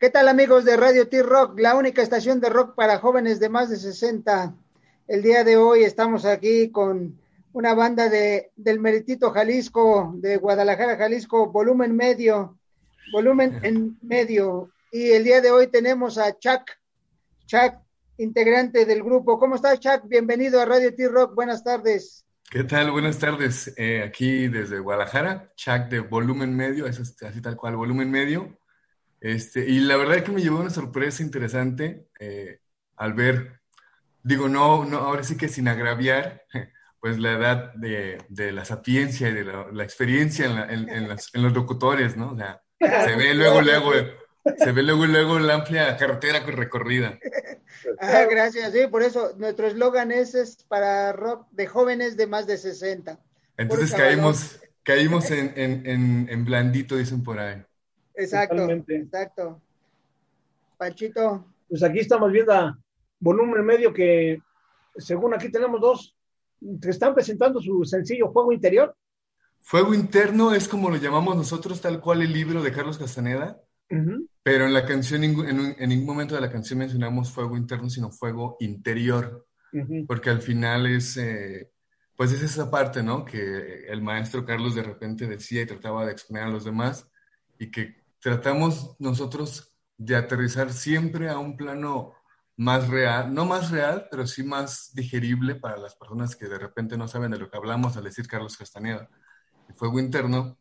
¿Qué tal amigos de Radio T-Rock, la única estación de rock para jóvenes de más de 60? El día de hoy estamos aquí con una banda de, del Meritito Jalisco, de Guadalajara, Jalisco, volumen medio, volumen en medio. Y el día de hoy tenemos a Chuck, Chuck, integrante del grupo. ¿Cómo estás, Chuck? Bienvenido a Radio T-Rock. Buenas tardes. ¿Qué tal? Buenas tardes. Eh, aquí desde Guadalajara, Chuck de volumen medio, es así tal cual, volumen medio. Este, y la verdad es que me llevó una sorpresa interesante eh, al ver, digo, no, no, ahora sí que sin agraviar, pues la edad de, de la sapiencia y de la, experiencia en, en, en, los locutores, ¿no? O sea, se ve luego, luego, se ve luego, luego la amplia carretera recorrida. Ah, gracias, sí, por eso nuestro eslogan es, es para rock de jóvenes de más de 60. Entonces caímos, caímos en, en, en blandito, dicen por ahí. Exacto, exacto. Panchito. Pues aquí estamos viendo a volumen medio que, según aquí tenemos dos, que están presentando su sencillo Fuego Interior. Fuego Interno es como lo llamamos nosotros, tal cual el libro de Carlos Castaneda, pero en la canción, en, ningún momento de la canción mencionamos fuego interno, sino fuego interior, porque al final es, eh, pues es esa parte, ¿no? Que el maestro Carlos de repente decía y trataba de exponer a los demás y que tratamos nosotros de aterrizar siempre a un plano más real, no más real, pero sí más digerible para las personas que de repente no saben de lo que hablamos al decir Carlos Castañeda. El fuego interno,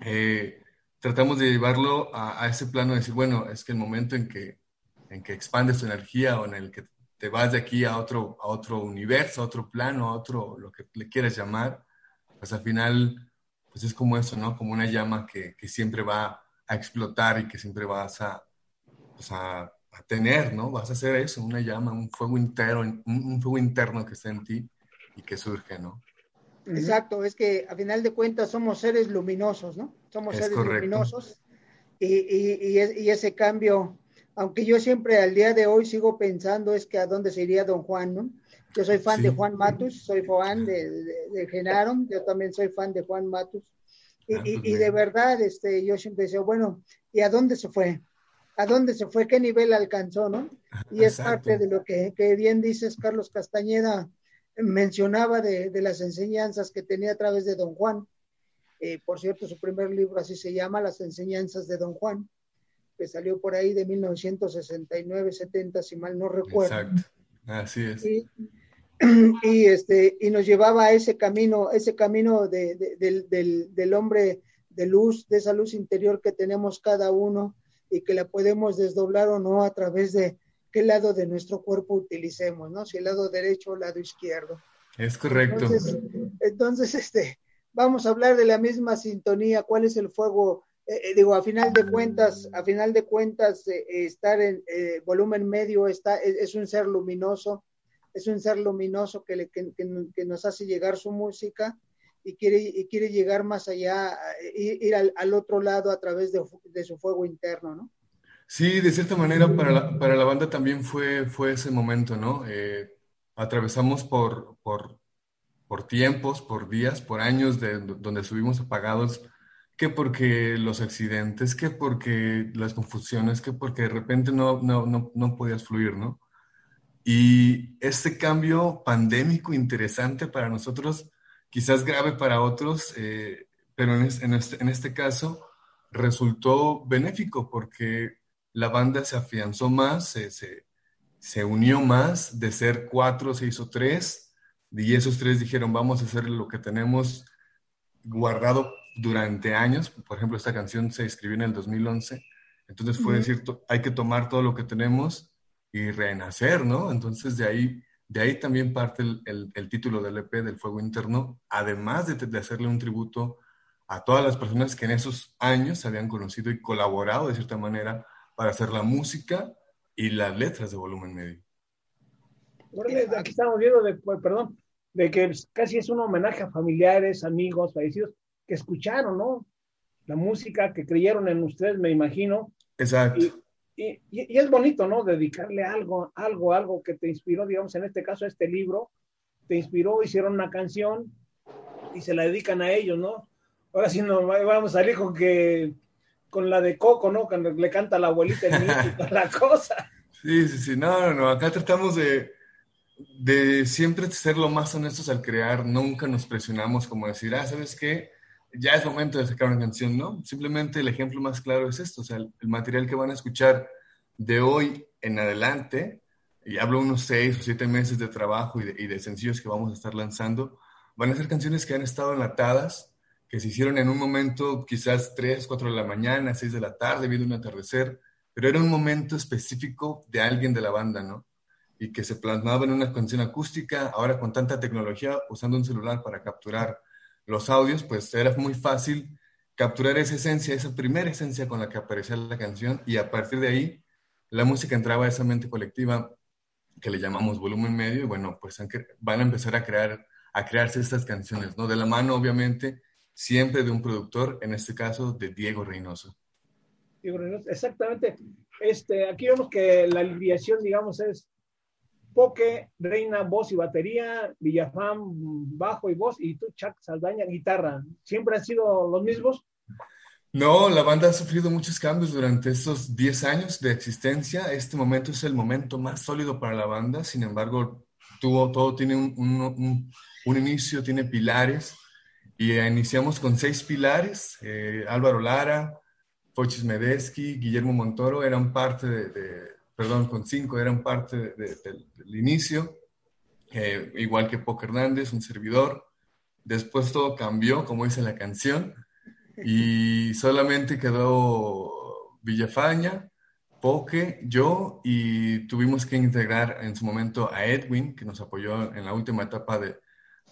eh, tratamos de llevarlo a, ese plano de decir, bueno, es que el momento en que, en que expandes tu energía o en el que te vas de aquí a otro, a otro universo, a otro plano, a otro, lo que le quieras llamar, pues al final, pues es como eso, ¿no? Como una llama que, que siempre va a explotar y que siempre vas a, pues a, a, tener, ¿no? Vas a hacer eso, una llama, un fuego interno, un, un, fuego interno que está en ti y que surge, ¿no? Exacto, es que a final de cuentas somos seres luminosos, ¿no? Somos seres luminosos y, y, y, ese cambio, aunque yo siempre al día de hoy sigo pensando es que a dónde se iría don Juan, ¿no? Yo soy fan de Juan Matus, soy fan de, de, de Genaro, yo también soy fan de Juan Matus Ah, y, pues de verdad, este, yo siempre decía, bueno, ¿y a dónde se fue? ¿A dónde se fue? ¿Qué nivel alcanzó? ¿no? Y es parte de lo que, que, bien dices, Carlos Castañeda mencionaba de, de, las enseñanzas que tenía a través de Don Juan. Eh, por cierto, su primer libro así se llama, Las enseñanzas de Don Juan, que salió por ahí de 1969-70, si mal no recuerdo. Exacto, así es. Y, y este y nos llevaba a ese camino ese camino de, de, del, del, hombre de luz de esa luz interior que tenemos cada uno y que la podemos desdoblar o no a través de qué lado de nuestro cuerpo utilicemos no si el lado derecho o el lado izquierdo. Es correcto. Entonces, entonces este vamos a hablar de la misma sintonía cuál es el fuego eh, eh digo a final de cuentas a final de cuentas eh, estar en eh, volumen medio está es, es un ser luminoso es un ser luminoso que, le, que, que, nos hace llegar su música y quiere, y quiere llegar más allá, ir, ir al, al, otro lado a través de, de, su fuego interno, ¿no? Sí, de cierta manera para la, para la banda también fue, fue ese momento, ¿no? Eh, atravesamos por, por, por tiempos, por días, por años de, donde estuvimos apagados, que porque los accidentes, que porque las confusiones, que porque de repente no, no, no, no podías fluir, ¿no? Y este cambio pandémico interesante para nosotros, quizás grave para otros, eh, pero en este, en, este, en este, caso resultó benéfico porque la banda se afianzó más, se, se, se, unió más, de ser cuatro se hizo tres, y esos tres dijeron, vamos a hacer lo que tenemos guardado durante años. Por ejemplo, esta canción se escribió en el 2011, entonces fue uh -huh. decir, hay que tomar todo lo que tenemos y renacer, ¿no? Entonces de ahí, de ahí también parte el, el, el título del EP del Fuego Interno, además de, de, hacerle un tributo a todas las personas que en esos años se habían conocido y colaborado de cierta manera para hacer la música y las letras de volumen medio. Aquí estamos viendo, de, pues, perdón, de que casi es un homenaje a familiares, amigos, fallecidos, que escucharon, ¿no? La música, que creyeron en ustedes, me imagino. Exacto. Y, y, y, es bonito, ¿no? Dedicarle algo, algo, algo que te inspiró, digamos, en este caso, este libro, te inspiró, hicieron una canción y se la dedican a ellos, ¿no? Ahora sí no vamos a salir con que con la de Coco, ¿no? Cuando le canta la abuelita el niño la cosa. Sí, sí, sí. No, no, no. Acá tratamos de, de siempre ser lo más honestos al crear. Nunca nos presionamos como decir, ah, ¿sabes qué? Ya es momento de sacar una canción, ¿no? Simplemente el ejemplo más claro es esto. O sea, el, material que van a escuchar de hoy en adelante, y hablo unos seis o siete meses de trabajo y de, sencillos que vamos a estar lanzando, van a ser canciones que han estado enlatadas que se hicieron en un momento quizás 3, 4 de la mañana, 6 de la tarde, viendo un atardecer, pero era un momento específico de alguien de la banda, ¿no? Y que se plasmaba en una canción acústica, ahora con tanta tecnología, usando un celular para capturar los audios, pues era muy fácil capturar esa esencia, esa primera esencia con la que aparecía la canción, y a partir de ahí la música entraba a esa mente colectiva que le llamamos volumen medio, y bueno, pues van a empezar a crear, a crearse estas canciones, ¿no? De la mano, obviamente, siempre de un productor, en este caso de Diego Reynoso. Diego Reynoso, exactamente. Este, aquí vemos que la alineación, digamos, es Poke, Reina, voz y batería, Villafán, bajo y voz, y tú, Chuck Saldaña, guitarra. ¿Siempre han sido los mismos? No, la banda ha sufrido muchos cambios durante estos 10 años de existencia. Este momento es el momento más sólido para la banda, sin embargo, tuvo, todo tiene un, un, un inicio, tiene pilares y iniciamos con seis pilares. Eh, Álvaro Lara, Pochis Medeski, Guillermo Montoro eran parte de, perdón, con cinco eran parte del inicio. Eh, igual que Poco Hernández, un servidor. Después todo cambió, como dice la canción, y solamente quedó Villafaña, Poke, yo, y tuvimos que integrar en su momento a Edwin, que nos apoyó en la última etapa de,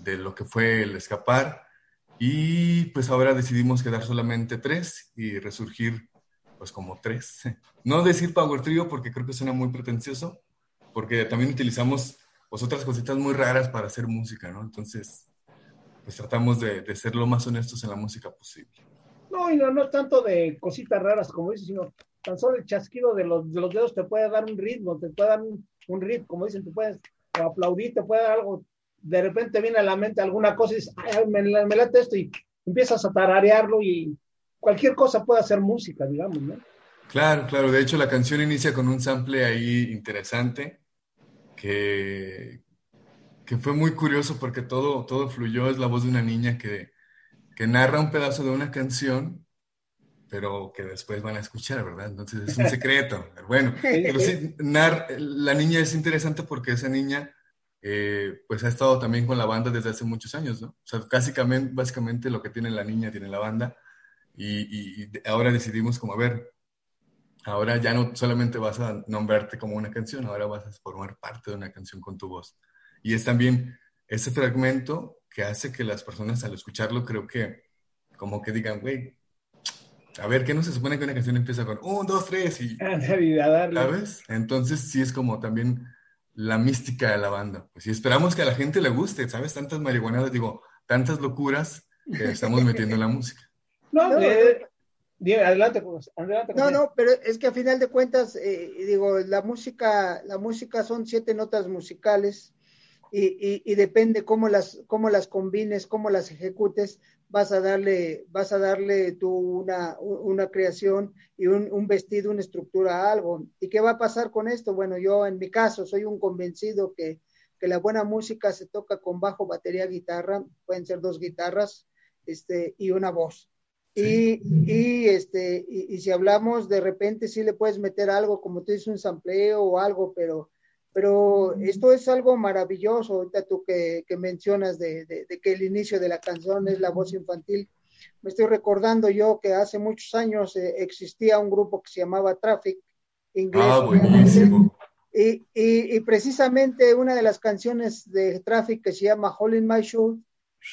de lo que fue el escapar. Y pues ahora decidimos quedar solamente tres y resurgir pues como tres. No decir Power Trio porque creo que suena muy pretencioso, porque también utilizamos pues otras cositas muy raras para hacer música, ¿no? Entonces, pues tratamos de, ser lo más honestos en la música posible. No, y no, no tanto de cositas raras como dices, sino tan solo el chasquido de los, de los dedos te puede dar un ritmo, te puede dar un, un ritmo, como dicen, te puedes aplaudir, te puede dar algo de repente viene a la mente alguna cosa y dices, me, me late esto y empiezas a tararearlo y cualquier cosa puede hacer música, digamos, ¿no? Claro, claro. De hecho, la canción inicia con un sample ahí interesante que, que fue muy curioso porque todo, todo fluyó. Es la voz de una niña que, que narra un pedazo de una canción, pero que después van a escuchar, ¿verdad? Entonces es un secreto. bueno, pero sí, la niña es interesante porque esa niña eh, pues ha estado también con la banda desde hace muchos años, ¿no? O sea, básicamente, básicamente lo que tiene la niña tiene la banda y, ahora decidimos como, a ver, ahora ya no solamente vas a nombrarte como una canción, ahora vas a formar parte de una canción con tu voz. Y es también ese fragmento que hace que las personas al escucharlo creo que como que digan, güey, a ver, ¿qué no se supone que una canción empieza con un, dos, tres y... ¿Sabes? Entonces sí es como también la mística de la banda. Pues y esperamos que a la gente le guste, ¿sabes? Tantas marihuanadas, digo, tantas locuras que estamos metiendo en la música. No, no eh, adelante, adelante. No, no, pero es que a final de cuentas, eh, digo, la música, la música son siete notas musicales y, y, depende cómo las, cómo las combines, cómo las ejecutes, vas a darle, vas a darle tú una, una creación y un, un, vestido, una estructura a algo. ¿Y qué va a pasar con esto? Bueno, yo en mi caso soy un convencido que, que la buena música se toca con bajo, batería, guitarra, pueden ser dos guitarras este, y una voz. Y, y, este, y, y, si hablamos de repente, sí le puedes meter algo, como tú dices, un sampleo o algo, pero pero esto es algo maravilloso, ahorita tú que, que mencionas de, de, que el inicio de la canción es la voz infantil. Me estoy recordando yo que hace muchos años eh, existía un grupo que se llamaba Traffic, inglés. Ah, buenísimo. Y, y, y, precisamente una de las canciones de Traffic que se llama Hole in My Shoe,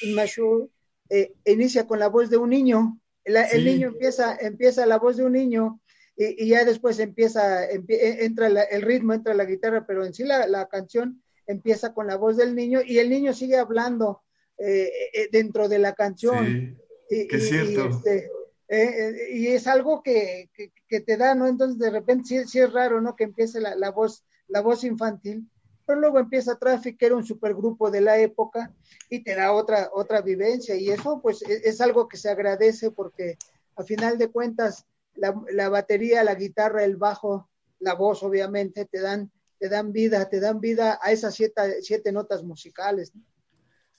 in my shoe eh, inicia con la voz de un niño. El, niño empieza, empieza la voz de un niño y, ya después empieza, e, entra el ritmo, entra la guitarra, pero en sí la, la, canción empieza con la voz del niño y el niño sigue hablando eh, eh, dentro de la canción. Sí, y, es cierto. Este, eh, y es algo que, que, te da, ¿no? Entonces de repente sí, sí es raro, ¿no? Que empiece la, la, voz, la voz infantil, pero luego empieza Traffic, que era un supergrupo de la época, y te da otra, otra vivencia, y eso pues es, es algo que se agradece porque a final de cuentas la, batería, la guitarra, el bajo, la voz, obviamente, te dan, te dan vida, te dan vida a esas siete, siete notas musicales.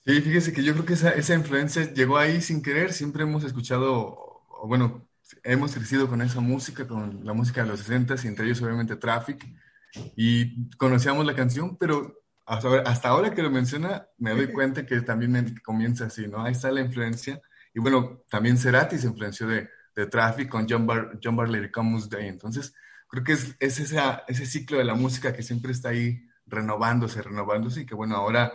Sí, fíjese que yo creo que esa, esa influencia llegó ahí sin querer, siempre hemos escuchado, bueno, hemos crecido con esa música, con la música de los 60 y entre ellos obviamente Traffic, y conocíamos la canción, pero hasta ahora, que lo menciona, me doy cuenta que también comienza así, ¿no? Ahí está la influencia. Y bueno, también Cerati se influenció de, de Traffic con John, Bar, John Barley Comes Day. Entonces, creo que es, es esa, ese ciclo de la música que siempre está ahí renovándose, renovándose y que bueno, ahora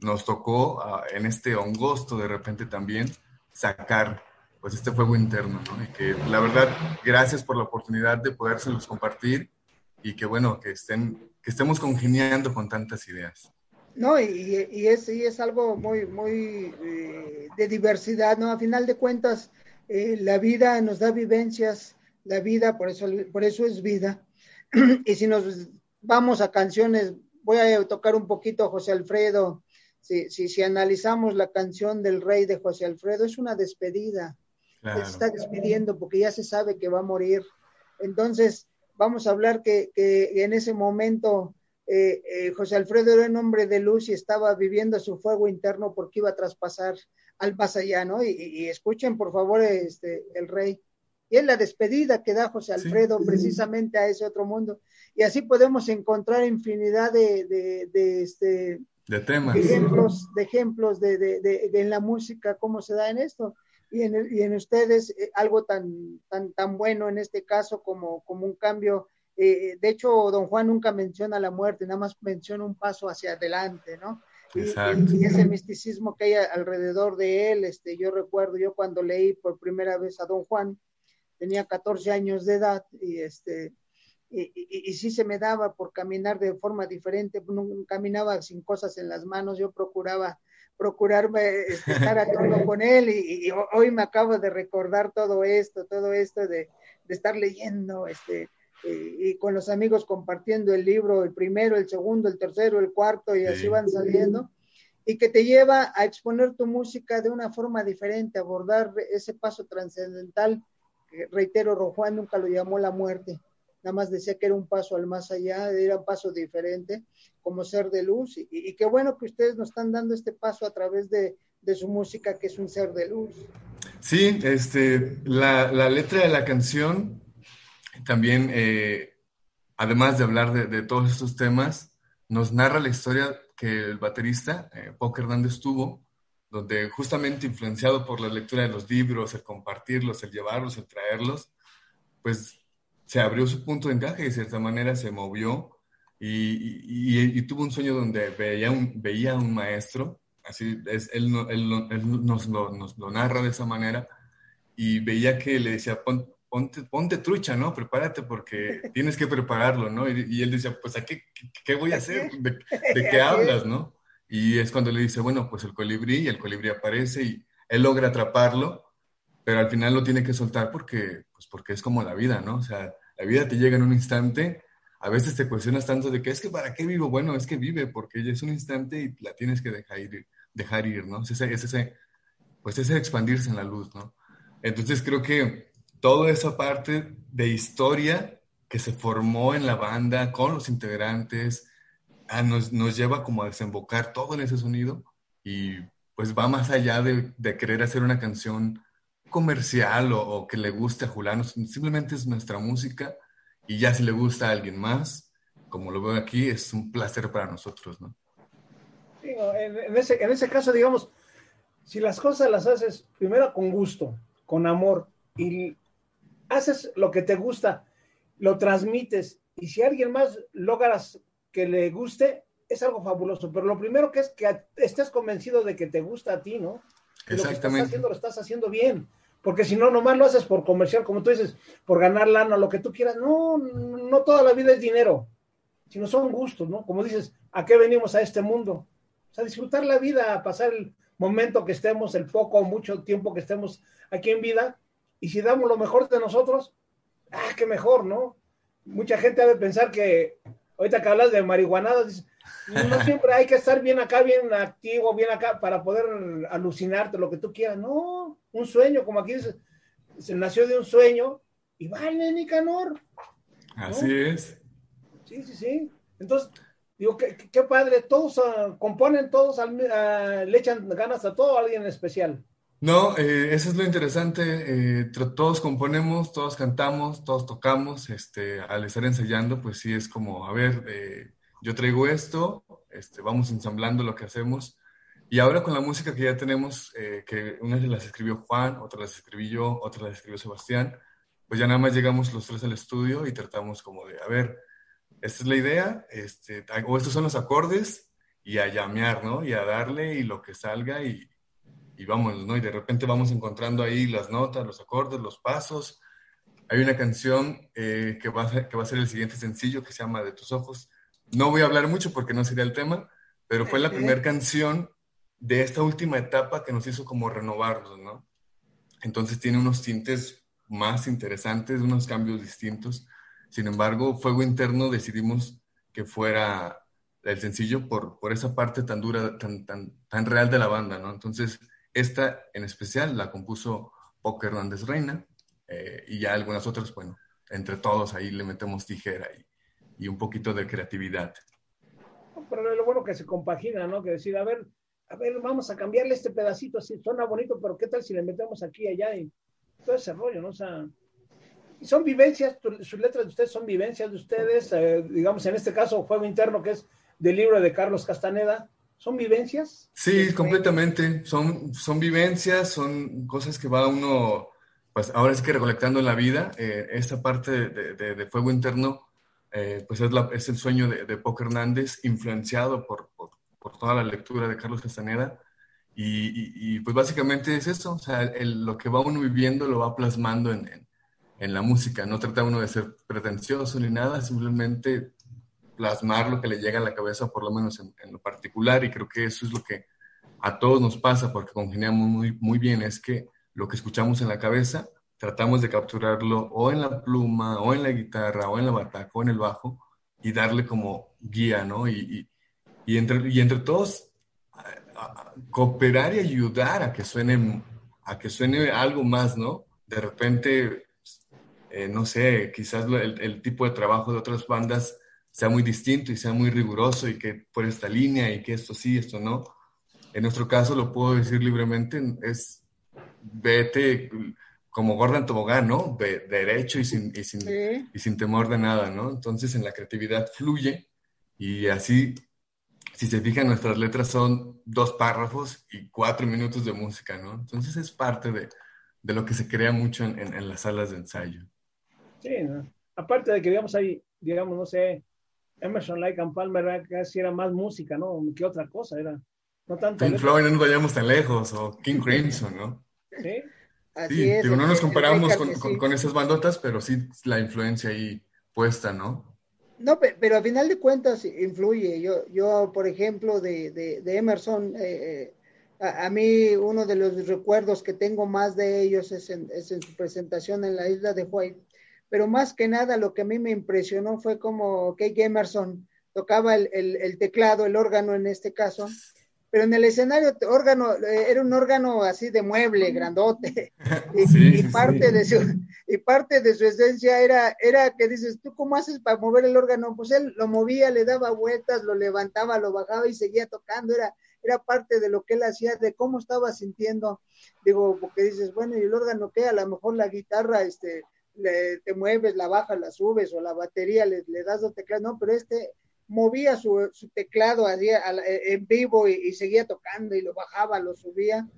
nos tocó ah, en este hongosto de repente también sacar pues este fuego interno, ¿no? Y que la verdad, gracias por la oportunidad de podérselos compartir y que bueno, que estén que estemos congeniando con tantas ideas. No, y, y, es, y es algo muy, muy eh, de diversidad, ¿no? A final de cuentas, eh, la vida nos da vivencias, la vida, por eso, por eso es vida. y si nos vamos a canciones, voy a tocar un poquito a José Alfredo. Si, si, si analizamos la canción del rey de José Alfredo, es una despedida. Se está despidiendo porque ya se sabe que va a morir. Entonces, vamos a hablar que, en ese momento eh, eh, José Alfredo era un hombre de luz y estaba viviendo su fuego interno porque iba a traspasar al más allá, ¿no? Y, escuchen, por favor, este, el rey. Y es la despedida que da José Alfredo precisamente a ese otro mundo. Y así podemos encontrar infinidad de, de, este, de temas. ejemplos, de ejemplos de, de, en la música, cómo se da en esto y en, y en ustedes eh, algo tan, tan, tan bueno en este caso como, como un cambio. Eh, de hecho, don Juan nunca menciona la muerte, nada más menciona un paso hacia adelante, ¿no? Y, y, ese misticismo que hay alrededor de él, este, yo recuerdo, yo cuando leí por primera vez a don Juan, tenía 14 años de edad y este, y, y, sí se me daba por caminar de forma diferente, caminaba sin cosas en las manos, yo procuraba procurarme este, estar a tono con él y, hoy me acabo de recordar todo esto, todo esto de, estar leyendo este, y, con los amigos compartiendo el libro, el primero, el segundo, el tercero, el cuarto y así van saliendo y que te lleva a exponer tu música de una forma diferente, abordar ese paso trascendental, reitero, Rojuan nunca lo llamó la muerte, nada más decía que era un paso al más allá, era un paso diferente como ser de luz y, qué bueno que ustedes nos están dando este paso a través de, su música que es un ser de luz. Sí, este, la, letra de la canción también, eh, además de hablar de, todos estos temas, nos narra la historia que el baterista, eh, Hernández, tuvo, donde justamente influenciado por la lectura de los libros, el compartirlos, el llevarlos, el traerlos, pues se abrió su punto de encaje y de cierta manera se movió y, tuvo un sueño donde veía un, veía un maestro, así es, él, nos, lo, narra de esa manera, y veía que le decía, ponte, ponte trucha, ¿no? Prepárate porque tienes que prepararlo, ¿no? Y, él decía, pues, ¿a qué, qué, voy a hacer? ¿De, de qué hablas, no? Y es cuando le dice, bueno, pues el colibrí, y el colibrí aparece y él logra atraparlo, pero al final lo tiene que soltar porque, pues porque es como la vida, ¿no? O sea, la vida te llega en un instante, a veces te cuestionas tanto de que es que para qué vivo, bueno, es que vive porque es un instante y la tienes que dejar ir, dejar ir ¿no? Es ese, es ese, pues ese expandirse en la luz, ¿no? Entonces creo que toda esa parte de historia que se formó en la banda con los integrantes ah, nos, nos, lleva como a desembocar todo en ese sonido y pues va más allá de querer hacer una canción comercial o, que le guste a Julano, simplemente es nuestra música y ya si le gusta a alguien más, como lo veo aquí, es un placer para nosotros, ¿no? en, ese, en ese caso, digamos, si las cosas las haces primero con gusto, con amor, y haces lo que te gusta, lo transmites, y si alguien más logras que le guste, es algo fabuloso. Pero lo primero que es que estés convencido de que te gusta a ti, ¿no? Que lo que estás haciendo lo estás haciendo bien porque si no, nomás lo haces por comercial, como tú dices, por ganar lana, lo que tú quieras. No, no toda la vida es dinero, sino son gustos, ¿no? Como dices, ¿a qué venimos a este mundo? O sea, disfrutar la vida, pasar el momento que estemos, el poco o mucho tiempo que estemos aquí en vida, y si damos lo mejor de nosotros, ah, qué mejor, ¿no? Mucha gente ha de pensar que, ahorita que hablas de marihuanadas, dices, no siempre hay que estar bien acá, bien activo, bien acá, para poder alucinarte lo que tú quieras. No, un sueño, como aquí se nació de un sueño y vale, Nicanor. Así es. Sí, sí, sí. Entonces, digo, qué, qué padre, todos uh, componen, todos uh, le echan ganas a todo, a alguien en especial. No, eh, eso es lo interesante. Eh, todos componemos, todos cantamos, todos tocamos. Este, al estar ensayando, pues sí es como, a ver, eh, yo traigo esto, este, vamos ensamblando lo que hacemos. Y ahora con la música que ya tenemos, que una de las escribió Juan, otra las escribí yo, otra las escribió Sebastián, pues ya nada más llegamos los tres al estudio y tratamos como de, a ver, esta es la idea, este, o estos son los acordes, y a llamear, ¿no? Y a darle y lo que salga y, y vamos, ¿no? Y de repente vamos encontrando ahí las notas, los acordes, los pasos. Hay una canción eh, que, va que va a ser el siguiente sencillo que se llama De tus ojos. No voy a hablar mucho porque no sería el tema, pero fue la primera canción de esta última etapa que nos hizo como renovarnos, ¿no? Entonces tiene unos tintes más interesantes, unos cambios distintos. Sin embargo, Fuego Interno decidimos que fuera el sencillo por, por esa parte tan dura, tan, tan, tan real de la banda, ¿no? Entonces, esta en especial la compuso Poker Hernández Reina eh, y ya algunas otras, bueno, entre todos ahí le metemos tijera y, y un poquito de creatividad. Pero lo bueno que se compagina, ¿no? Que decir, a ver, a ver, vamos a cambiarle este pedacito, así suena bonito, pero ¿qué tal si le metemos aquí, allá y todo ese rollo, ¿no? O sea, son vivencias, sus letras de ustedes son vivencias de ustedes, eh, digamos, en este caso, Fuego Interno, que es del libro de Carlos Castaneda, ¿Son vivencias? Sí, completamente. Son, son vivencias, son cosas que va uno, pues ahora es que recolectando en la vida. Eh, esta parte de, de, fuego interno, eh, pues es, es, el sueño de, de Poco Hernández, influenciado por, por, toda la lectura de Carlos Castaneda. Y, pues básicamente es eso, o sea, lo que va uno viviendo lo va plasmando en, en, en la música. No trata uno de ser pretencioso ni nada, simplemente plasmar lo que le llega a la cabeza, por lo menos en, lo particular, y creo que eso es lo que a todos nos pasa porque congeniamos muy, muy bien, es que lo que escuchamos en la cabeza tratamos de capturarlo o en la pluma, o en la guitarra, o en la bataca, o en el bajo, y darle como guía, ¿no? Y, y, entre, y entre todos cooperar y ayudar a que suene, a que suene algo más, ¿no? De repente, eh, no sé, quizás el, el, tipo de trabajo de otras bandas sea muy distinto y sea muy riguroso y que por esta línea y que esto sí, esto no. En nuestro caso, lo puedo decir libremente, es vete como Gordon Tobogán, ¿no? derecho y sin, y, sin, y sin temor de nada, ¿no? Entonces en la creatividad fluye y así, si se fijan, nuestras letras son dos párrafos y cuatro minutos de música, ¿no? Entonces es parte de, de lo que se crea mucho en, en, las salas de ensayo. Sí, aparte de que, digamos, ahí, digamos, no sé, Emerson, Lake and Palmer casi era más música, ¿no? Que otra cosa, era no tanto. Pink Floyd, no nos vayamos tan lejos, o King Crimson, ¿no? Sí. Así sí, es, no nos comparamos con, con, con, esas bandotas, pero sí la influencia ahí puesta, ¿no? No, pero, pero a final de cuentas influye. Yo, yo por ejemplo, de, de, de Emerson, eh, eh, a, a, mí uno de los recuerdos que tengo más de ellos es en, es en su presentación en la isla de White pero más que nada lo que a mí me impresionó fue como Kate Emerson tocaba el, el, el, teclado, el órgano en este caso, pero en el escenario órgano eh, era un órgano así de mueble, grandote, y, sí, y parte sí. de su y parte de su esencia era era que dices, ¿tú cómo haces para mover el órgano? Pues él lo movía, le daba vueltas, lo levantaba, lo bajaba y seguía tocando, era era parte de lo que él hacía, de cómo estaba sintiendo, digo, porque dices, bueno, y el órgano que a lo mejor la guitarra, este, le, te mueves, la bajas, la subes, o la batería le, le das dos teclados, no, pero este movía su, su teclado hacía, en vivo y, y, seguía tocando y lo bajaba, lo subía,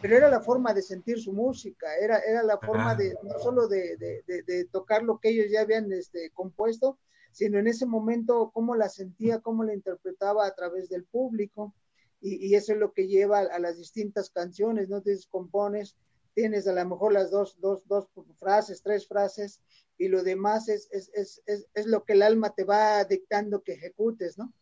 pero era la forma de sentir su música, era, era la forma de, no solo de, de, de, de tocar lo que ellos ya habían este, compuesto, sino en ese momento cómo la sentía, cómo la interpretaba a través del público, y, y eso es lo que lleva a, a las distintas canciones, ¿no? Te compones tienes a lo mejor las dos, dos, dos frases, tres frases, y lo demás es, es, es, es, es lo que el alma te va dictando que ejecutes, ¿no?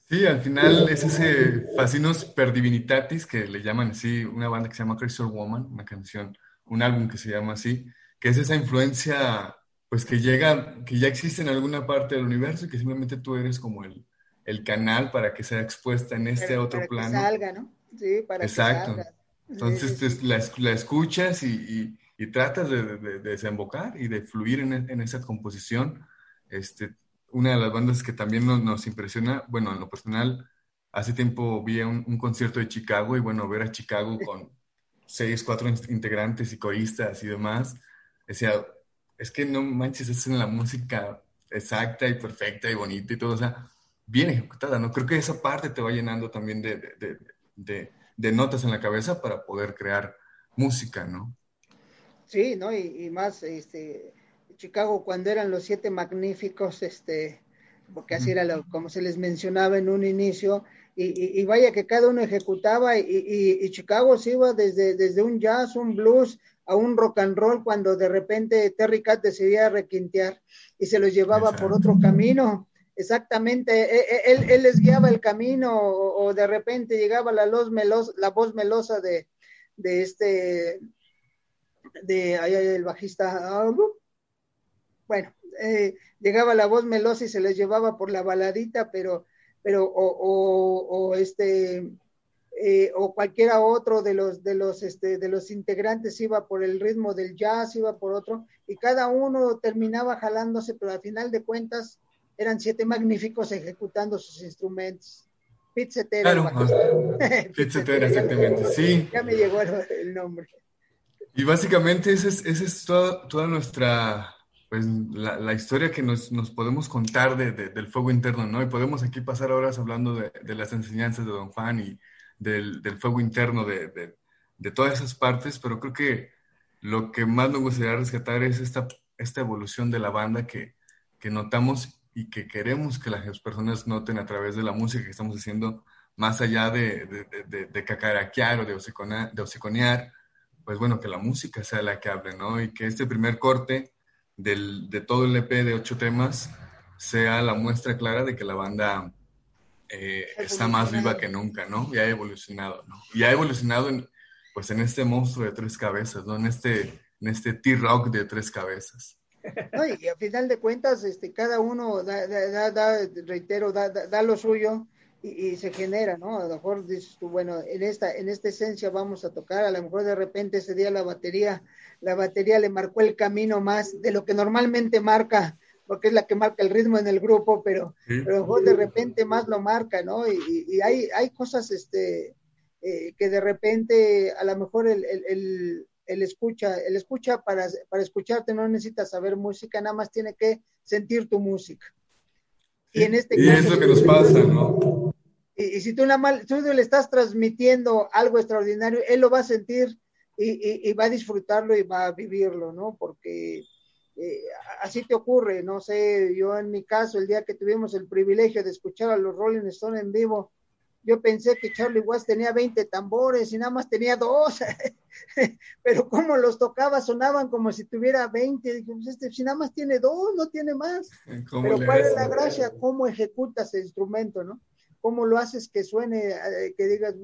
Sí, al final es ese Fascinos per Divinitatis, que le llaman así, una banda que se llama Crazy Woman, una canción, un álbum que se llama así, que es esa influencia, pues que llega, que ya existe en alguna parte del universo y que simplemente tú eres como el, el canal para que sea expuesta en este para, otro para plano. Que salga, ¿no? Sí, para Exacto. que salga. Entonces sí, sí. La, la, escuchas y, y, y tratas de, desembocar y de fluir en, en, esa composición. Este, una de las bandas que también nos, nos impresiona, bueno, en lo personal, hace tiempo vi un, un, concierto de Chicago y bueno, ver a Chicago con seis, cuatro integrantes y coristas y demás, decía, es que no manches, es en la música exacta y perfecta y bonita y todo, o sea, bien ejecutada, ¿no? Creo que esa parte te va llenando también de, de, de, notas en la cabeza para poder crear música, ¿no? Sí, ¿no? Y, y, más, este, Chicago cuando eran los siete magníficos, este, porque así era lo, como se les mencionaba en un inicio, y, y, vaya que cada uno ejecutaba y, y, Chicago se iba desde, desde un jazz, un blues, a un rock and roll cuando de repente Terry Cat decidía requintear y se los llevaba por otro camino. Exactamente, e, e, él, les guiaba el camino o, de repente llegaba la, la voz melosa de, de este, de ahí el bajista, bueno, eh, llegaba la voz melosa y se les llevaba por la baladita, pero, pero, o, o, o este, eh, o cualquiera otro de los, de, los, este, de los integrantes iba por el ritmo del jazz, iba por otro, y cada uno terminaba jalándose, pero al final de cuentas eran siete magníficos ejecutando sus instrumentos. Pizzetera. Claro, Pizzetera, exactamente, sí. Ya me llegó el, nombre. Y básicamente esa es, esa es toda, toda nuestra, pues la, la, historia que nos, nos podemos contar de, de, del fuego interno, ¿no? Y podemos aquí pasar horas hablando de, de las enseñanzas de Don Juan y, del, del fuego interno de, de, todas esas partes, pero creo que lo que más me gustaría rescatar es esta, esta evolución de la banda que, que notamos y que queremos que las personas noten a través de la música que estamos haciendo, más allá de, de, de, cacaraquear o de, de osiconear, pues bueno, que la música sea la que hable, ¿no? Y que este primer corte del, de todo el EP de ocho temas sea la muestra clara de que la banda eh, está más viva que nunca, ¿no? Y ha evolucionado, ¿no? Y ha evolucionado en, pues en este monstruo de tres cabezas, ¿no? En este, en este T-Rock de tres cabezas. No, y a final de cuentas, este, cada uno da, da, da reitero, da, da, lo suyo y, y, se genera, ¿no? A lo mejor dices tú, bueno, en esta, en esta esencia vamos a tocar, a lo mejor de repente ese día la batería, la batería le marcó el camino más de lo que normalmente marca porque es la que marca el ritmo en el grupo, pero, pero de repente más lo marca, ¿no? Y, y hay, hay cosas este, eh, que de repente a lo mejor el, el, el, escucha, el escucha para, para escucharte no necesita saber música, nada más tiene que sentir tu música. Y, en este y es lo que nos pasa, ¿no? Y, y si tú, nada más, tú le estás transmitiendo algo extraordinario, él lo va a sentir y, y, va a disfrutarlo y va a vivirlo, ¿no? Porque eh, así te ocurre, no sé, yo en mi caso, el día que tuvimos el privilegio de escuchar a los Rolling Stones en vivo, yo pensé que Charlie Watts tenía 20 tambores y nada más tenía dos, pero como los tocaba sonaban como si tuviera 20, dije, pues este, si nada más tiene dos, no tiene más. Pero ¿cuál es la gracia? ¿Cómo ejecutas el instrumento, no? ¿Cómo lo haces que suene, eh, que digas,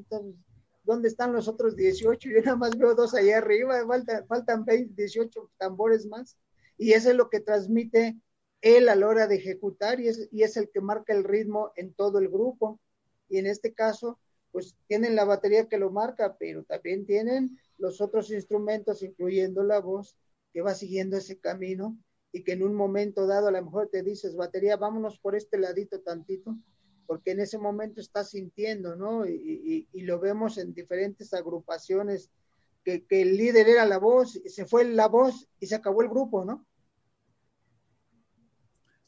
¿dónde están los otros 18? Yo nada más veo dos allá arriba, faltan, faltan 20, 18 tambores más y eso es lo que transmite él a la hora de ejecutar y es, y es el que marca el ritmo en todo el grupo. Y en este caso, pues tienen la batería que lo marca, pero también tienen los otros instrumentos, incluyendo la voz, que va siguiendo ese camino y que en un momento dado a lo mejor te dices, batería, vámonos por este ladito tantito, porque en ese momento estás sintiendo, ¿no? Y, y, lo vemos en diferentes agrupaciones, que, que, el líder era la voz, se fue la voz y se acabó el grupo, ¿no?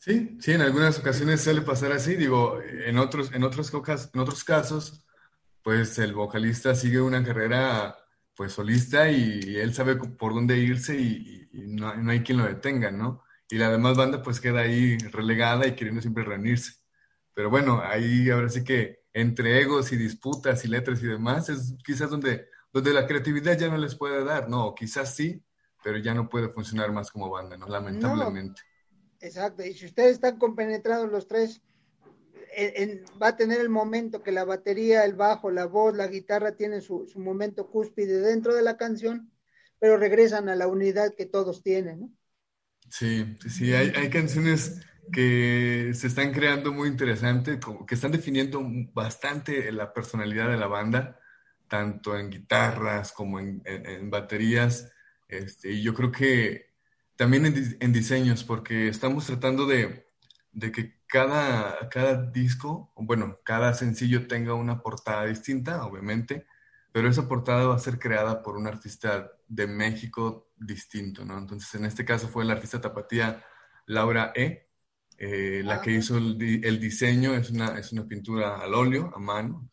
Sí, sí, en algunas ocasiones suele pasar así, digo, en otros, en otros, en otros casos, pues el vocalista sigue una carrera pues solista y, él sabe por dónde irse y, no, no, hay quien lo detenga, ¿no? Y la demás banda pues queda ahí relegada y queriendo siempre reunirse. Pero bueno, ahí ahora sí que entre egos y disputas y letras y demás es quizás donde, donde la creatividad ya no les puede dar, ¿no? quizás sí, pero ya no puede funcionar más como banda, ¿no? Lamentablemente. Exacto, y si ustedes están compenetrados los tres, va a tener el momento que la batería, el bajo, la voz, la guitarra tienen su, su, momento cúspide dentro de la canción, pero regresan a la unidad que todos tienen, ¿no? Sí, sí, hay, hay canciones que se están creando muy interesantes, que están definiendo bastante la personalidad de la banda, tanto en guitarras como en, en, en baterías Este, y yo creo que también en, diseños, porque estamos tratando de, de que cada, cada disco, bueno, cada sencillo tenga una portada distinta, obviamente, pero esa portada va a ser creada por un artista de México distinto, ¿no? Entonces, en este caso fue la artista tapatía Laura E., eh, la que hizo el, diseño, es una, es una pintura al óleo, a mano,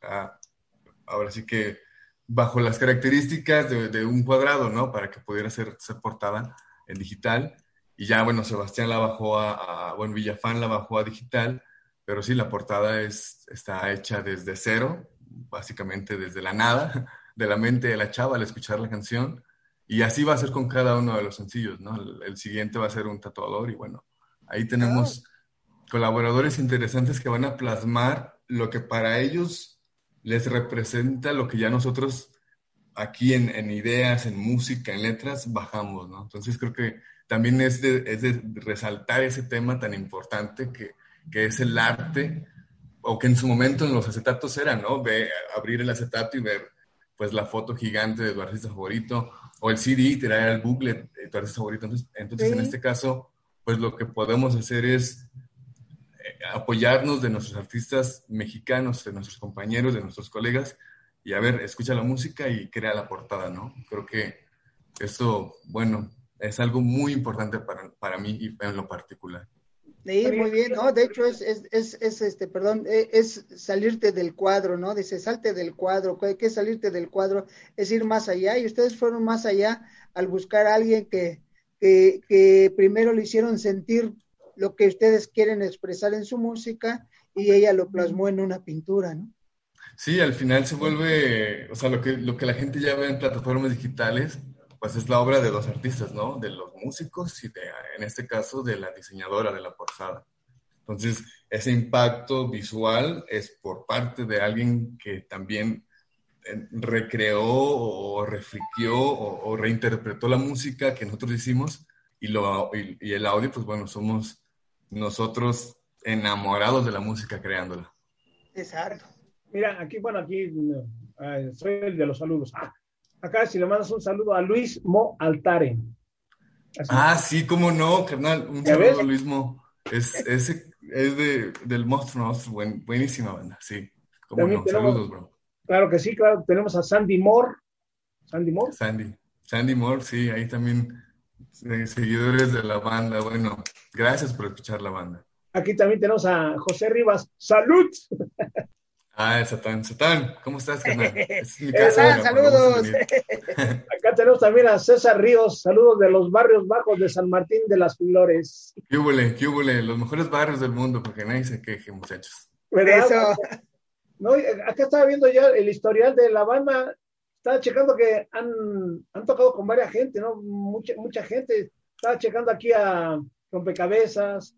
ahora sí que bajo las características de, un cuadrado, ¿no? Para que pudiera ser, ser portada en digital. Y ya, bueno, Sebastián la bajó a, bueno, Villafán la bajó a digital, pero sí, la portada es, está hecha desde cero, básicamente desde la nada, de la mente de la chava al escuchar la canción. Y así va a ser con cada uno de los sencillos, ¿no? El, siguiente va a ser un tatuador y bueno, ahí tenemos colaboradores interesantes que van a plasmar lo que para ellos les representa lo que ya nosotros aquí en, en ideas, en música, en letras, bajamos, ¿no? Entonces creo que también es de, es de resaltar ese tema tan importante que, que, es el arte, o que en su momento en los acetatos era, ¿no? Ve, abrir el acetato y ver pues la foto gigante de tu artista favorito, o el CD, tirar el booklet de tu artista favorito. Entonces, entonces en este caso, pues lo que podemos hacer es apoyarnos de nuestros artistas mexicanos, de nuestros compañeros, de nuestros colegas, y a ver, escucha la música y crea la portada, ¿no? Creo que esto, bueno, es algo muy importante para, para mí y en lo particular. Sí, muy bien, ¿no? De hecho, es, es, es, este, perdón, e, es, salirte del cuadro, ¿no? Dice, salte del cuadro, ¿qué es salirte del cuadro? Es ir más allá, y ustedes fueron más allá al buscar a alguien que, que, que primero le hicieron sentir lo que ustedes quieren expresar en su música y ella lo plasmó en una pintura, ¿no? Sí, al final se vuelve, o sea, lo que, lo que la gente ya ve en plataformas digitales, pues es la obra de dos artistas, ¿no? De los músicos y de, en este caso, de la diseñadora de la portada. Entonces, ese impacto visual es por parte de alguien que también eh, recreó o refrigió o, reinterpretó la música que nosotros hicimos y, lo, y el audio, pues bueno, somos nosotros enamorados de la música creándola. Exacto. Mira, aquí, bueno, aquí soy el de los saludos. Acá si le mandas un saludo a Luis Mo Altare. ah, sí, cómo no, carnal. Un saludo a Luis Mo. Es, ese es de, del monstruo, monstruo. Buen, buenísima banda, sí. Cómo no, saludos, bro. Claro que sí, claro. Tenemos a Sandy Moore. Sandy Moore. Sandy. Sandy Moore, sí, ahí también seguidores de la banda. Bueno, gracias por escuchar la banda. Aquí también tenemos a José Rivas. ¡Salud! Ah, Satán, Satán, ¿cómo estás, carnal? Es mi casa, saludos. Acá tenemos también a César Ríos, saludos de los barrios bajos de San Martín de las Flores. ¿Qué huele, qué huele? Los mejores barrios del mundo, porque nadie se queje, muchachos. Eso. No, acá estaba viendo ya el historial de la banda estaba checando que han, han tocado con varias gente, ¿no? Mucha, mucha gente. Estaba checando aquí a Rompecabezas,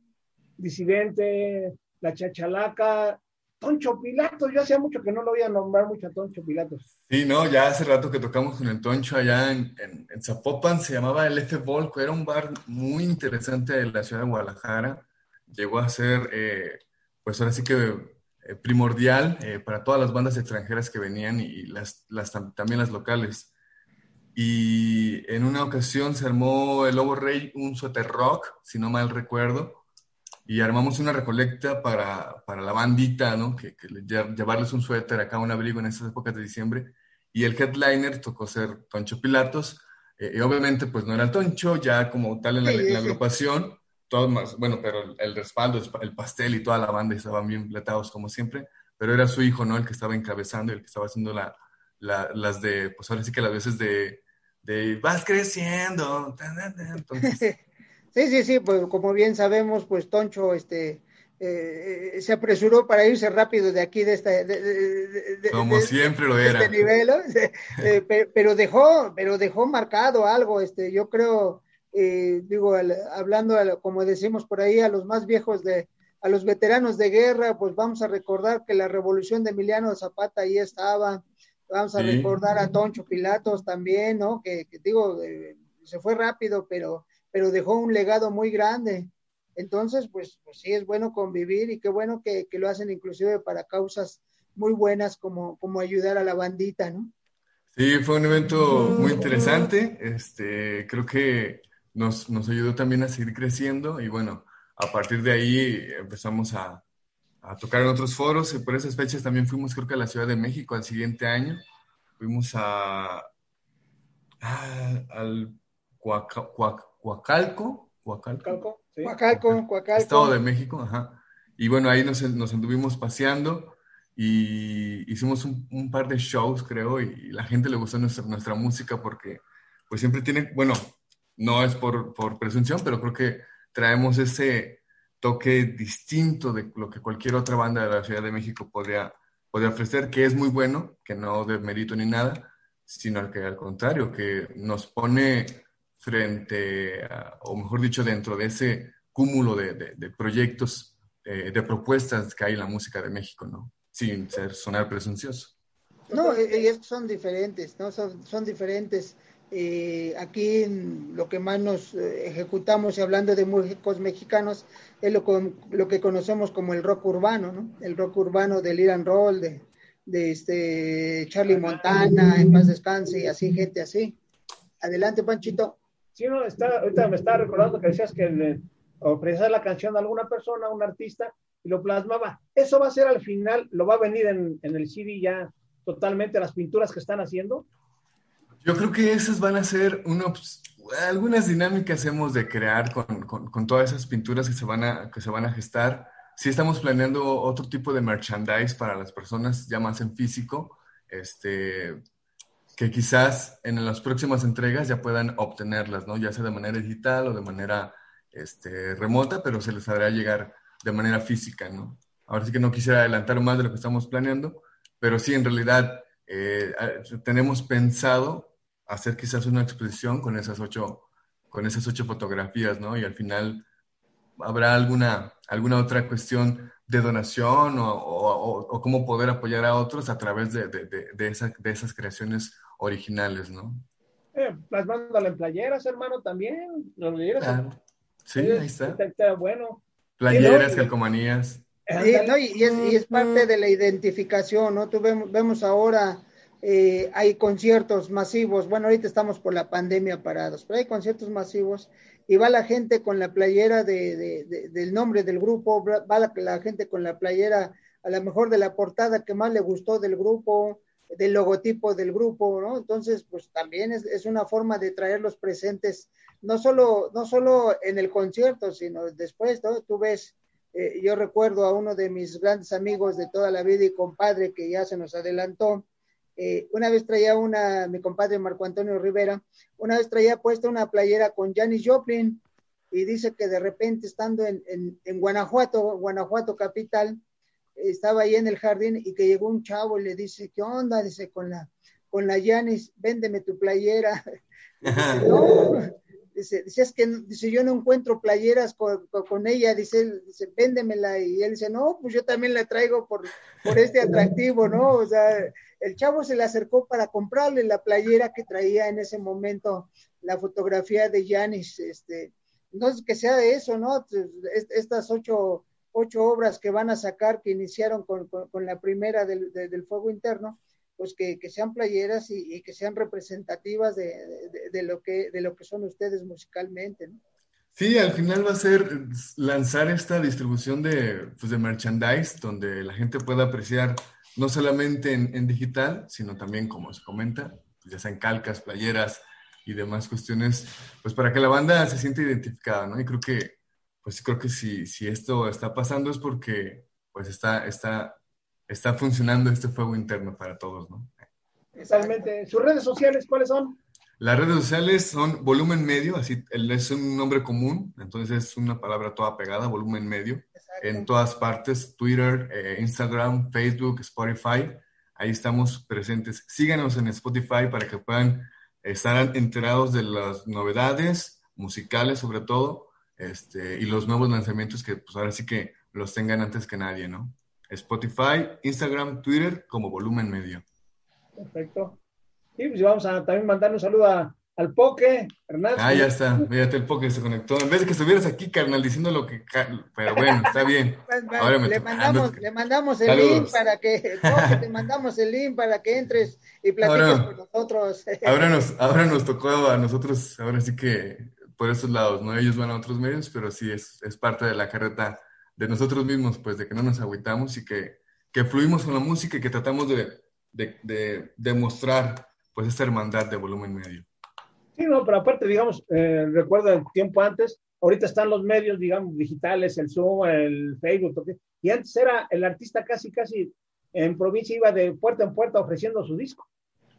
Disidente, La Chachalaca, Toncho Pilatos. Yo hacía mucho que no lo voy a nombrar mucho a Toncho Pilatos. Sí, no, ya hace rato que tocamos con el Toncho allá en, en, Zapopan, se llamaba el F Volco, era un bar muy interesante de la ciudad de Guadalajara. Llegó a ser, eh, pues ahora sí que eh, primordial eh, para todas las bandas extranjeras que venían y las, las, también las locales. Y en una ocasión se armó el Lobo Rey un suéter rock, si no mal recuerdo, y armamos una recolecta para, para la bandita, ¿no? Que, que, llevarles un suéter acá, un abrigo en esas épocas de diciembre. Y el headliner tocó ser Toncho Pilatos. Eh, y obviamente, pues no era el Toncho, ya como tal en la, en la agrupación, todos más, bueno, pero el respaldo, el pastel y toda la banda estaban bien platados como siempre, pero era su hijo, ¿no? El que estaba encabezando, el que estaba haciendo la, las de, pues ahora sí que las veces de, de vas creciendo. Sí, sí, sí, pues como bien sabemos, pues Toncho, este, eh, se apresuró para irse rápido de aquí de este de, como siempre lo era este nivel, eh, pero dejó pero dejó marcado algo este yo creo eh, digo, hablando, como decimos por ahí, a los más viejos de, a los veteranos de guerra, pues vamos a recordar que la revolución de Emiliano Zapata ahí estaba, vamos a recordar a Toncho Pilatos también, ¿no? Que, digo, eh, se fue rápido, pero, pero dejó un legado muy grande. Entonces, pues, pues sí, es bueno convivir y qué bueno que, lo hacen inclusive para causas muy buenas como, como ayudar a la bandita, ¿no? Sí, fue un evento muy interesante. Este, creo que nos, nos ayudó también a seguir creciendo y bueno, a partir de ahí empezamos a, a tocar en otros foros y por esas fechas también fuimos creo que a la Ciudad de México al siguiente año. Fuimos a, al Cuacalco, Cuacalco, Cuacalco, Estado de México, ajá. Y bueno, ahí nos, nos anduvimos paseando y hicimos un, un, par de shows, creo, y, la gente le gustó nuestra, nuestra música porque pues siempre tiene, bueno, no es por, por presunción, pero creo que traemos ese toque distinto de lo que cualquier otra banda de la Ciudad de México podría, podría ofrecer, que es muy bueno, que no de mérito ni nada, sino que al contrario, que nos pone frente, o mejor dicho, dentro de ese cúmulo de, proyectos, eh, de propuestas que hay en la música de México, ¿no? Sin ser sonar presuncioso. No, ellos son diferentes, ¿no? Son, son diferentes. Eh, aquí lo que más nos eh, ejecutamos, y hablando de músicos mexicanos, es lo, lo, que conocemos como el rock urbano, ¿no? El rock urbano del Iran Roll, de, de este Charlie Montana, en paz descanse, y así, gente así. Adelante, Panchito. Sí, no, está, ahorita me estaba recordando que decías que le, la canción de alguna persona, un artista, y lo plasmaba. Eso va a ser al final, lo va a venir en, en el CD ya totalmente las pinturas que están haciendo. Yo creo que esas van a ser unos, algunas dinámicas hemos de crear con, con, todas esas pinturas que se van a, que se van a gestar. Sí estamos planeando otro tipo de merchandise para las personas ya más en físico, este, que quizás en las próximas entregas ya puedan obtenerlas, ¿no? Ya sea de manera digital o de manera este, remota, pero se les hará llegar de manera física, ¿no? Ahora sí que no quisiera adelantar más de lo que estamos planeando, pero sí, en realidad eh, tenemos pensado hacer quizás una exposición con esas ocho, con esas ocho fotografías, ¿no? Y al final habrá alguna, alguna otra cuestión de donación o, o, cómo poder apoyar a otros a través de, de, de, de esas creaciones originales, ¿no? Eh, plasmándolo en playeras, hermano, también. Claro. Sí, ahí está. está. bueno. Playeras, calcomanías. Sí, no, y, es, y, es, parte de la identificación, ¿no? Tú vemos, vemos ahora eh, hay conciertos masivos, bueno, ahorita estamos por la pandemia parados, pero hay conciertos masivos y va la gente con la playera de, del nombre del grupo, va la, gente con la playera a lo mejor de la portada que más le gustó del grupo, del logotipo del grupo, ¿no? Entonces, pues también es, es una forma de traerlos presentes, no solo, no solo en el concierto, sino después, ¿no? Tú ves, eh, yo recuerdo a uno de mis grandes amigos de toda la vida y compadre que ya se nos adelantó, eh, una vez traía una, mi compadre Marco Antonio Rivera, una vez traía puesta una playera con Janis Joplin y dice que de repente estando en, en, Guanajuato, Guanajuato capital, estaba ahí en el jardín y que llegó un chavo y le dice, ¿qué onda? Dice, con la, con la Janis, véndeme tu playera. Dice, no, dice, dice, es que dice, yo no encuentro playeras con, con, ella, dice, dice, véndemela, y él dice, no, pues yo también la traigo por, por este atractivo, ¿no? O sea, el chavo se le acercó para comprarle la playera que traía en ese momento la fotografía de Yanis, este, no es que sea de eso, ¿no? Estas ocho, ocho obras que van a sacar, que iniciaron con, con, la primera del, del, fuego interno, pues que, que sean playeras y, que sean representativas de, de, de, lo que, de lo que son ustedes musicalmente, ¿no? Sí, al final va a ser lanzar esta distribución de, pues de merchandise donde la gente pueda apreciar no solamente en, digital, sino también, como se comenta, pues ya sean calcas, playeras y demás cuestiones, pues para que la banda se sienta identificada, ¿no? Y creo que, pues creo que si, si esto está pasando es porque, pues está, está, está funcionando este fuego interno para todos, ¿no? Exactamente. ¿Sus redes sociales cuáles son? Las redes sociales son volumen medio, así es un nombre común, entonces es una palabra toda pegada, volumen medio en todas partes, Twitter, eh, Instagram, Facebook, Spotify. Ahí estamos presentes. Síganos en Spotify para que puedan estar enterados de las novedades musicales sobre todo este, y los nuevos lanzamientos que pues ahora sí que los tengan antes que nadie, ¿no? Spotify, Instagram, Twitter como volumen medio. Perfecto. Y pues vamos a también mandar un saludo a, al Poke, Hernán. Ah, ya está, fíjate, el Poke se conectó. En vez de que estuvieras aquí, carnal, diciendo lo que... Pero bueno, está bien. Pues, le, mandamos, le mandamos el link para que... te mandamos el link para que entres y platiques con nosotros. Ahora nos, ahora nos tocó a nosotros, ahora sí que por esos lados, ¿no? Ellos van a otros medios, pero sí es, es parte de la carreta de nosotros mismos, pues de que no nos agüitamos y que, que fluimos con la música y que tratamos de, de, de, de mostrar pues esta hermandad de volumen medio. Sí, no, pero aparte, digamos, eh, recuerdo el tiempo antes, ahorita están los medios, digamos, digitales, el Zoom, el Facebook, y antes era el artista casi, casi en provincia iba de puerta en puerta ofreciendo su disco.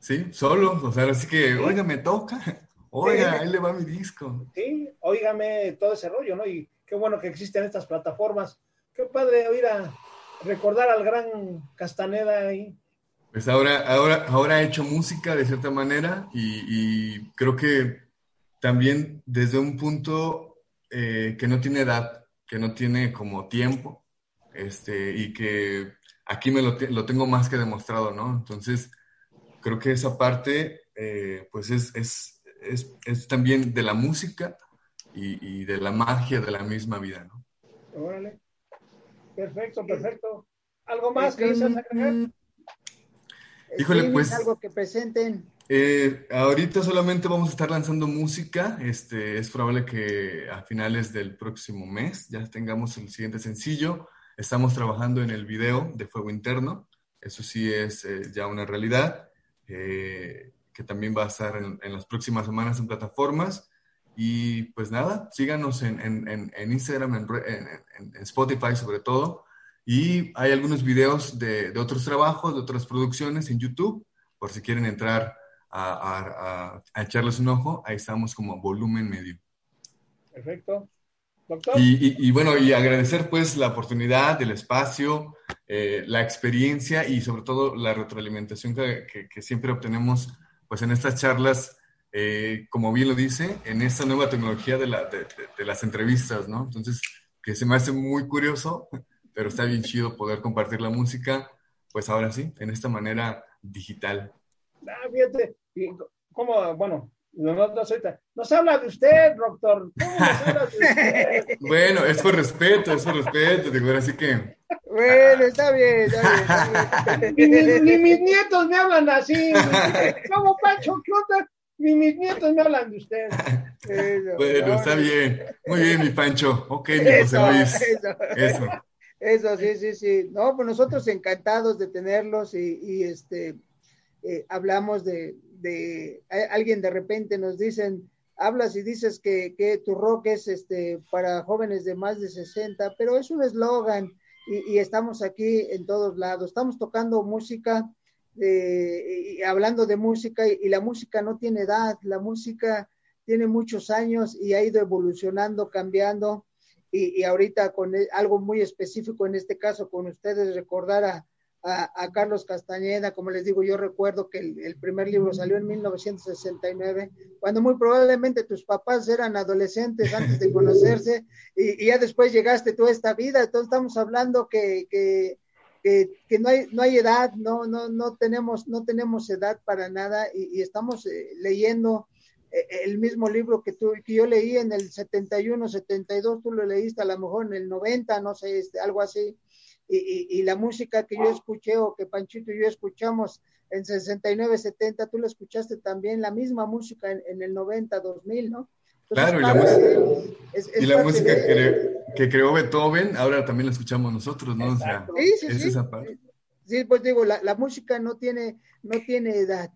Sí, solo, o sea, así que, oiga, me toca, oiga, ahí le va mi disco. Sí, óigame todo ese rollo, ¿no? Y qué bueno que existen estas plataformas. Qué padre oír a recordar al gran Castaneda ahí. Pues ahora, ahora, ahora ha hecho música de cierta manera y, creo que también desde un punto eh, que no tiene edad, que no tiene como tiempo, este, y que aquí me lo, lo tengo más que demostrado, ¿no? Entonces, creo que esa parte, eh, pues es, es, es, es, también de la música y, y, de la magia de la misma vida, ¿no? Órale. Perfecto, perfecto. ¿Algo más que deseas agregar? Híjole, pues. Algo que presenten. Eh, ahorita solamente vamos a estar lanzando música. Este, es probable que a finales del próximo mes ya tengamos el siguiente sencillo. Estamos trabajando en el video de Fuego Interno. Eso sí es eh, ya una realidad. Eh, que también va a estar en, las próximas semanas en plataformas. Y pues nada, síganos en, en, en Instagram, en, Spotify sobre todo. Y hay algunos videos de, de, otros trabajos, de otras producciones en YouTube, por si quieren entrar a, a, a, echarles un ojo, ahí estamos como volumen medio. Perfecto. Doctor. Y, y, bueno, y agradecer pues la oportunidad, el espacio, eh, la experiencia y sobre todo la retroalimentación que, que, que siempre obtenemos pues en estas charlas, eh, como bien lo dice, en esta nueva tecnología de, la, de, de, las entrevistas, ¿no? Entonces, que se me hace muy curioso pero está bien chido poder compartir la música, pues ahora sí, en esta manera digital. Ah, fíjate, ¿cómo, bueno, no, no, no Nos habla de usted, doctor. ¿Cómo nos habla de usted? bueno, es por respeto, es por respeto, digo, así que. Bueno, está bien, está bien. Ni, ni, mis nietos me hablan así. ¿Cómo, Pancho? ¿Qué Ni mis nietos me hablan de usted. Eso, bueno, está bien. Muy bien, mi Pancho. Ok, mi José Luis. Eso. eso. Eso, sí, sí, sí. No, pues nosotros encantados de tenerlos y, este, eh, hablamos de, de, alguien de repente nos dicen, hablas y dices que, que, tu rock es este, para jóvenes de más de 60, pero es un eslogan y, y, estamos aquí en todos lados. Estamos tocando música, eh, y hablando de música y, y la música no tiene edad, la música tiene muchos años y ha ido evolucionando, cambiando. Y, y ahorita con e, algo muy específico, en este caso con ustedes, recordar a, a, a, Carlos Castañeda, como les digo, yo recuerdo que el, el, primer libro salió en 1969, cuando muy probablemente tus papás eran adolescentes antes de conocerse y, y ya después llegaste toda esta vida, entonces estamos hablando que, que, que, que no, hay, no hay edad, no, no, no, tenemos, no tenemos edad para nada y, y estamos eh, leyendo eh, el mismo libro que, tú, que yo leí en el 71, 72, tú lo leíste a lo mejor en el 90, no sé, este, algo así. Y, y, y, la música que yo escuché o que Panchito y yo escuchamos en 69, 70, tú la escuchaste también, la misma música en, en el 90, 2000, ¿no? Entonces, claro, y la música, es, es y la música de... que, que, creó Beethoven, ahora también la escuchamos nosotros, ¿no? O sea, sí, sí, es sí. Esa parte. Sí, pues digo, la, la música no tiene, no tiene edad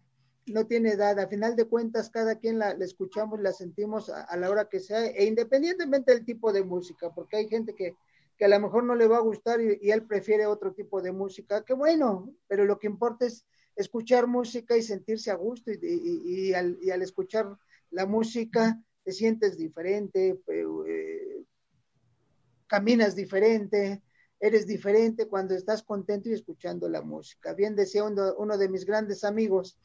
no tiene edad. A final de cuentas, cada quien la, la escuchamos, la sentimos a, a, la hora que sea, e independientemente del tipo de música, porque hay gente que, que a lo mejor no le va a gustar y, y, él prefiere otro tipo de música, que bueno, pero lo que importa es escuchar música y sentirse a gusto y, y, y al, al, escuchar la música te sientes diferente, eh, caminas diferente, eres diferente cuando estás contento y escuchando la música. Bien decía uno, uno de mis grandes amigos,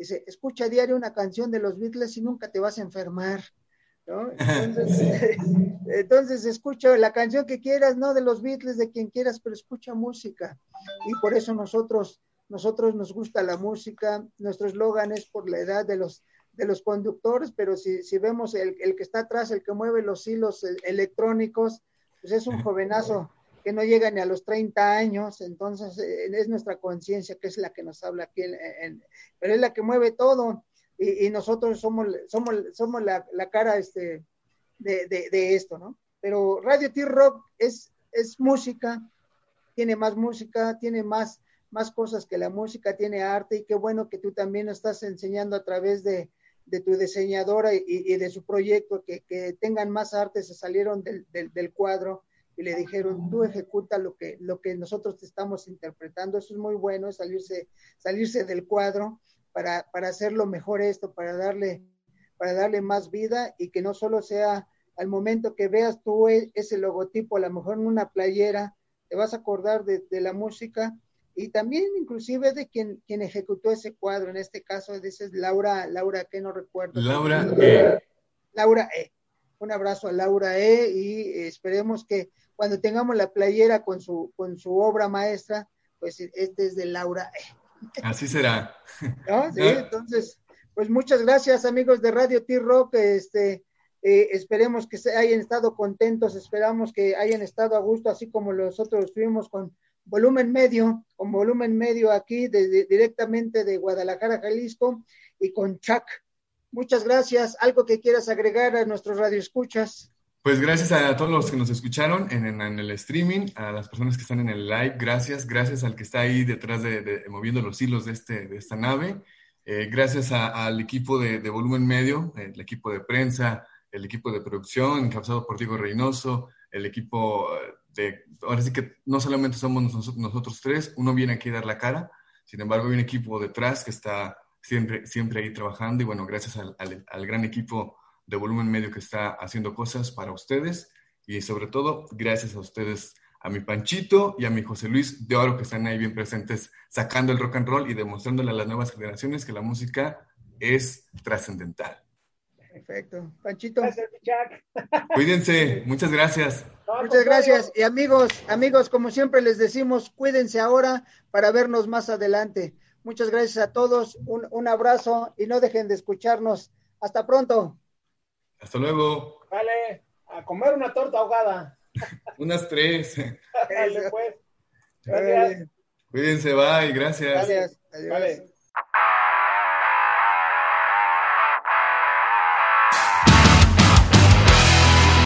Dice, escucha a diario una canción de los Beatles y nunca te vas a enfermar. ¿no? Entonces, entonces, escucha la canción que quieras, no de los Beatles, de quien quieras, pero escucha música. Y por eso nosotros, nosotros nos gusta la música. Nuestro eslogan es por la edad de los, de los conductores, pero si, si vemos el, el, que está atrás, el que mueve los hilos eh, electrónicos, pues es un jovenazo que no llega ni a los 30 años, entonces eh, es nuestra conciencia que es la que nos habla aquí, en, pero es la que mueve todo y, y nosotros somos, somos, somos la, la cara este, de, de, de, esto, ¿no? Pero Radio T-Rock es, es música, tiene más música, tiene más, más cosas que la música, tiene arte y qué bueno que tú también estás enseñando a través de, de tu diseñadora y, de su proyecto, que, que, tengan más arte, se salieron del, del, cuadro y le dijeron, tú ejecuta lo que, lo que nosotros te estamos interpretando, eso es muy bueno, salirse, salirse del cuadro para, para hacerlo mejor esto, para darle, para darle más vida y que no solo sea al momento que veas tú e, ese logotipo, a lo mejor en una playera, te vas a acordar de la música, y también inclusive de quien, quien ejecutó ese cuadro, en este caso dices Laura, Laura, que no recuerdo. Laura E. Laura E. Un abrazo a Laura E. y esperemos que cuando tengamos la playera con su, con su obra maestra, pues este es de Laura E. Así será. ¿No? Sí, entonces, pues muchas gracias amigos de Radio T-Rock, este, eh, esperemos que se hayan estado contentos, esperamos que hayan estado a gusto, así como nosotros estuvimos con volumen medio, con volumen medio aquí desde, directamente de Guadalajara, Jalisco, y con Chuck. Muchas gracias. ¿Algo que quieras agregar a nuestros radioescuchas? Pues gracias a todos los que nos escucharon en, el streaming, a las personas que están en el live, gracias, gracias al que está ahí detrás de, de moviendo los hilos de, este, de esta nave, eh, gracias a, al equipo de, de volumen medio, el equipo de prensa, el equipo de producción, encabezado por Diego Reynoso, el equipo de, ahora sí que no solamente somos nosotros, nosotros, tres, uno viene aquí a dar la cara, sin embargo hay un equipo detrás que está siempre, siempre ahí trabajando y bueno, gracias al, al, al gran equipo de volumen medio que está haciendo cosas para ustedes y sobre todo gracias a ustedes, a mi Panchito y a mi José Luis de Oro que están ahí bien presentes sacando el rock and roll y demostrándole a las nuevas generaciones que la música es trascendental. Perfecto. Panchito. Gracias, Cuídense. Muchas gracias. Muchas gracias. Y amigos, amigos, como siempre les decimos, cuídense ahora para vernos más adelante. Muchas gracias a todos. Un, un abrazo y no dejen de escucharnos. Hasta pronto. Hasta luego. Vale, a comer una torta ahogada. Unas tres. Dale, pues. Gracias. Cuídense, bye. Gracias. Gracias. Adiós. Vale.